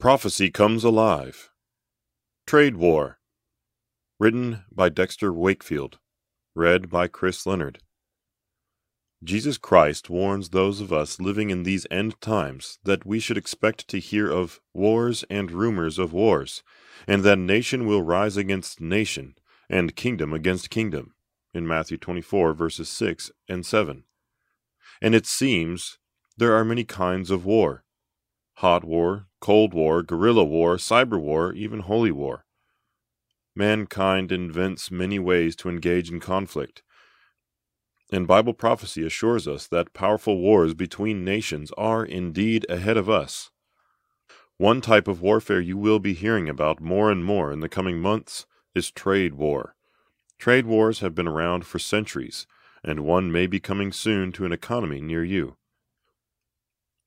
Prophecy Comes Alive. Trade War. Written by Dexter Wakefield. Read by Chris Leonard. Jesus Christ warns those of us living in these end times that we should expect to hear of wars and rumors of wars, and that nation will rise against nation, and kingdom against kingdom. In Matthew 24, verses 6 and 7. And it seems there are many kinds of war hot war, cold war, guerrilla war, cyber war, even holy war. Mankind invents many ways to engage in conflict. And Bible prophecy assures us that powerful wars between nations are indeed ahead of us. One type of warfare you will be hearing about more and more in the coming months is trade war. Trade wars have been around for centuries, and one may be coming soon to an economy near you.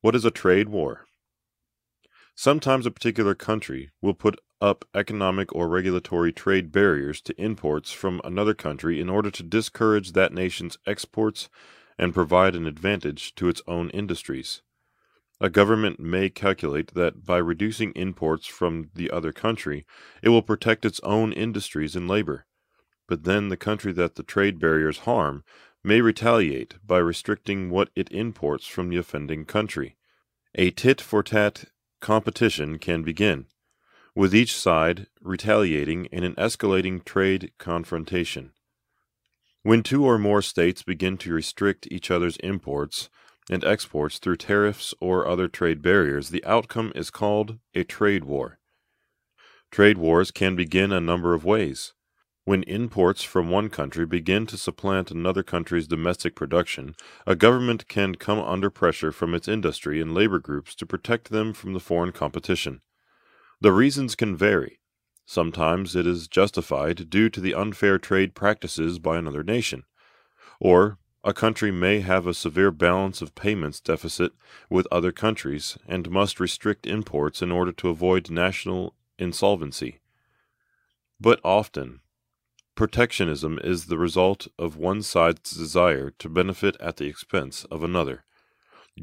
What is a trade war? Sometimes a particular country will put up economic or regulatory trade barriers to imports from another country in order to discourage that nation's exports and provide an advantage to its own industries. A government may calculate that by reducing imports from the other country, it will protect its own industries and labor. But then the country that the trade barriers harm may retaliate by restricting what it imports from the offending country. A tit for tat competition can begin, with each side retaliating in an escalating trade confrontation. When two or more states begin to restrict each other's imports and exports through tariffs or other trade barriers, the outcome is called a trade war. Trade wars can begin a number of ways. When imports from one country begin to supplant another country's domestic production, a government can come under pressure from its industry and labor groups to protect them from the foreign competition. The reasons can vary. Sometimes it is justified due to the unfair trade practices by another nation. Or a country may have a severe balance of payments deficit with other countries and must restrict imports in order to avoid national insolvency. But often, Protectionism is the result of one side's desire to benefit at the expense of another.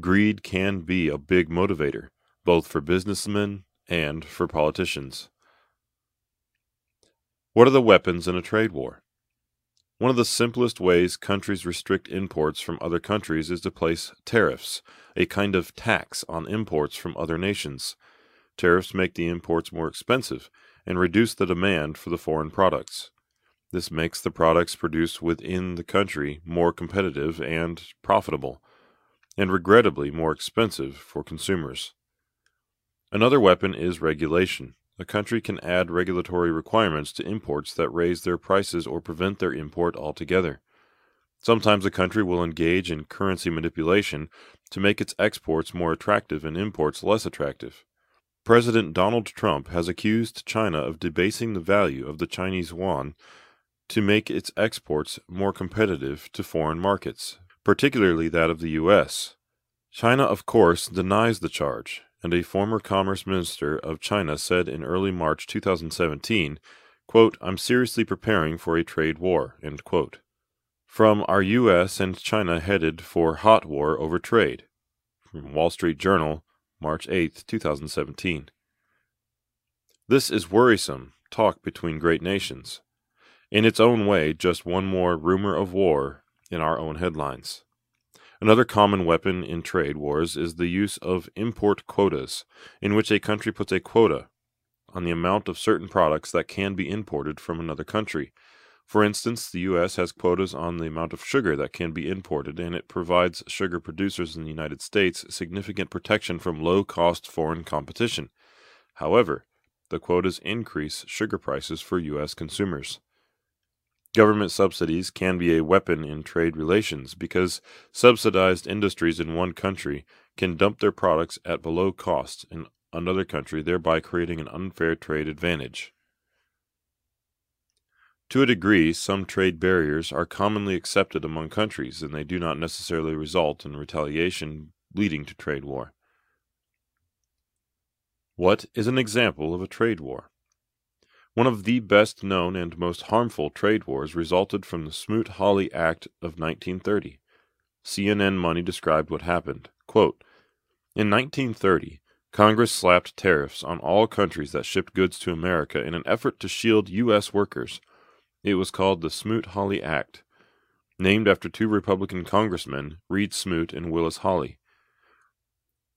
Greed can be a big motivator, both for businessmen and for politicians. What are the weapons in a trade war? One of the simplest ways countries restrict imports from other countries is to place tariffs, a kind of tax on imports from other nations. Tariffs make the imports more expensive and reduce the demand for the foreign products. This makes the products produced within the country more competitive and profitable, and regrettably more expensive for consumers. Another weapon is regulation. A country can add regulatory requirements to imports that raise their prices or prevent their import altogether. Sometimes a country will engage in currency manipulation to make its exports more attractive and imports less attractive. President Donald Trump has accused China of debasing the value of the Chinese yuan to make its exports more competitive to foreign markets, particularly that of the U.S. China, of course, denies the charge, and a former Commerce Minister of China said in early March 2017, quote, I'm seriously preparing for a trade war. From Are U.S. and China headed for hot war over trade? From Wall Street Journal, March 8, 2017. This is worrisome talk between great nations in its own way, just one more rumor of war in our own headlines. Another common weapon in trade wars is the use of import quotas, in which a country puts a quota on the amount of certain products that can be imported from another country. For instance, the U.S. has quotas on the amount of sugar that can be imported, and it provides sugar producers in the United States significant protection from low cost foreign competition. However, the quotas increase sugar prices for U.S. consumers. Government subsidies can be a weapon in trade relations because subsidized industries in one country can dump their products at below cost in another country, thereby creating an unfair trade advantage. To a degree, some trade barriers are commonly accepted among countries, and they do not necessarily result in retaliation leading to trade war. What is an example of a trade war? One of the best known and most harmful trade wars resulted from the Smoot-Hawley Act of 1930. CNN Money described what happened. Quote, in 1930, Congress slapped tariffs on all countries that shipped goods to America in an effort to shield U.S. workers. It was called the Smoot Hawley Act, named after two Republican congressmen, Reed Smoot and Willis Hawley.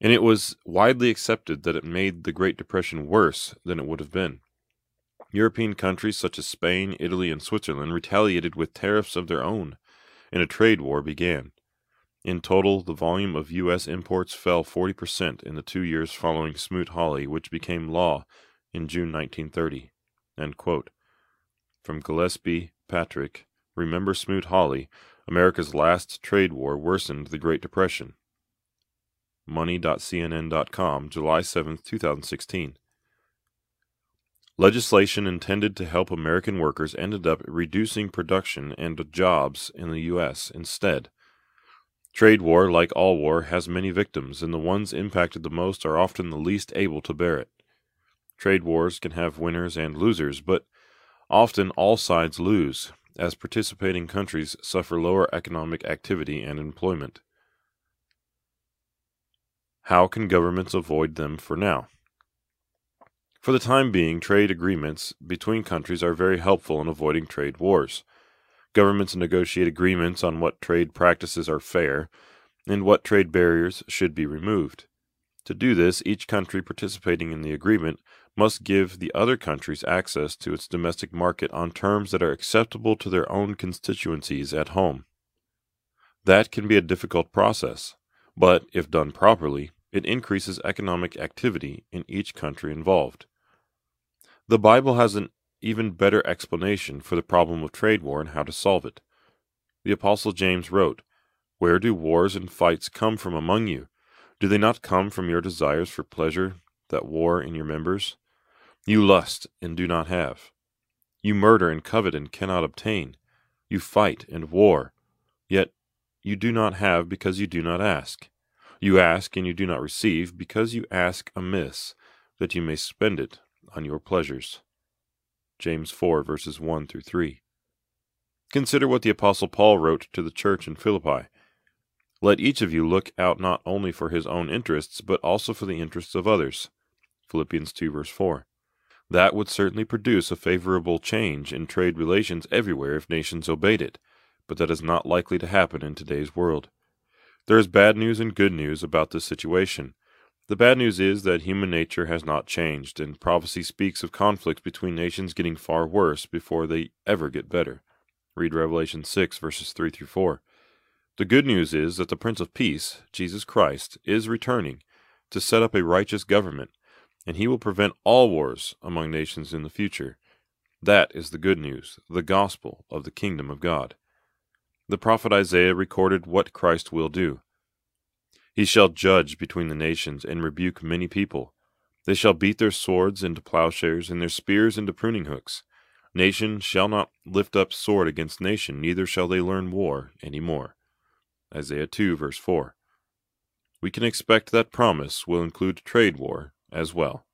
And it was widely accepted that it made the Great Depression worse than it would have been. European countries such as Spain, Italy, and Switzerland retaliated with tariffs of their own, and a trade war began. In total, the volume of U.S. imports fell 40% in the two years following Smoot Hawley, which became law in June 1930. From Gillespie, Patrick, Remember Smoot Hawley, America's Last Trade War Worsened the Great Depression. Money.cnn.com, July 7, 2016. Legislation intended to help American workers ended up reducing production and jobs in the U.S. instead. Trade war, like all war, has many victims, and the ones impacted the most are often the least able to bear it. Trade wars can have winners and losers, but often all sides lose, as participating countries suffer lower economic activity and employment. How can governments avoid them for now? For the time being, trade agreements between countries are very helpful in avoiding trade wars. Governments negotiate agreements on what trade practices are fair and what trade barriers should be removed. To do this, each country participating in the agreement must give the other countries access to its domestic market on terms that are acceptable to their own constituencies at home. That can be a difficult process, but if done properly, it increases economic activity in each country involved. The Bible has an even better explanation for the problem of trade war and how to solve it. The Apostle James wrote, Where do wars and fights come from among you? Do they not come from your desires for pleasure that war in your members? You lust and do not have. You murder and covet and cannot obtain. You fight and war, yet you do not have because you do not ask. You ask and you do not receive because you ask amiss, that you may spend it on your pleasures. James 4 verses 1 through 3. Consider what the Apostle Paul wrote to the church in Philippi. Let each of you look out not only for his own interests, but also for the interests of others. Philippians 2 verse 4. That would certainly produce a favorable change in trade relations everywhere if nations obeyed it, but that is not likely to happen in today's world. There is bad news and good news about this situation. The bad news is that human nature has not changed, and prophecy speaks of conflicts between nations getting far worse before they ever get better. Read Revelation 6, verses 3 through 4. The good news is that the Prince of Peace, Jesus Christ, is returning to set up a righteous government, and he will prevent all wars among nations in the future. That is the good news, the gospel of the kingdom of God. The prophet Isaiah recorded what Christ will do. He shall judge between the nations and rebuke many people. They shall beat their swords into plowshares and their spears into pruning hooks. Nation shall not lift up sword against nation, neither shall they learn war any more. Isaiah 2, verse 4. We can expect that promise will include trade war as well.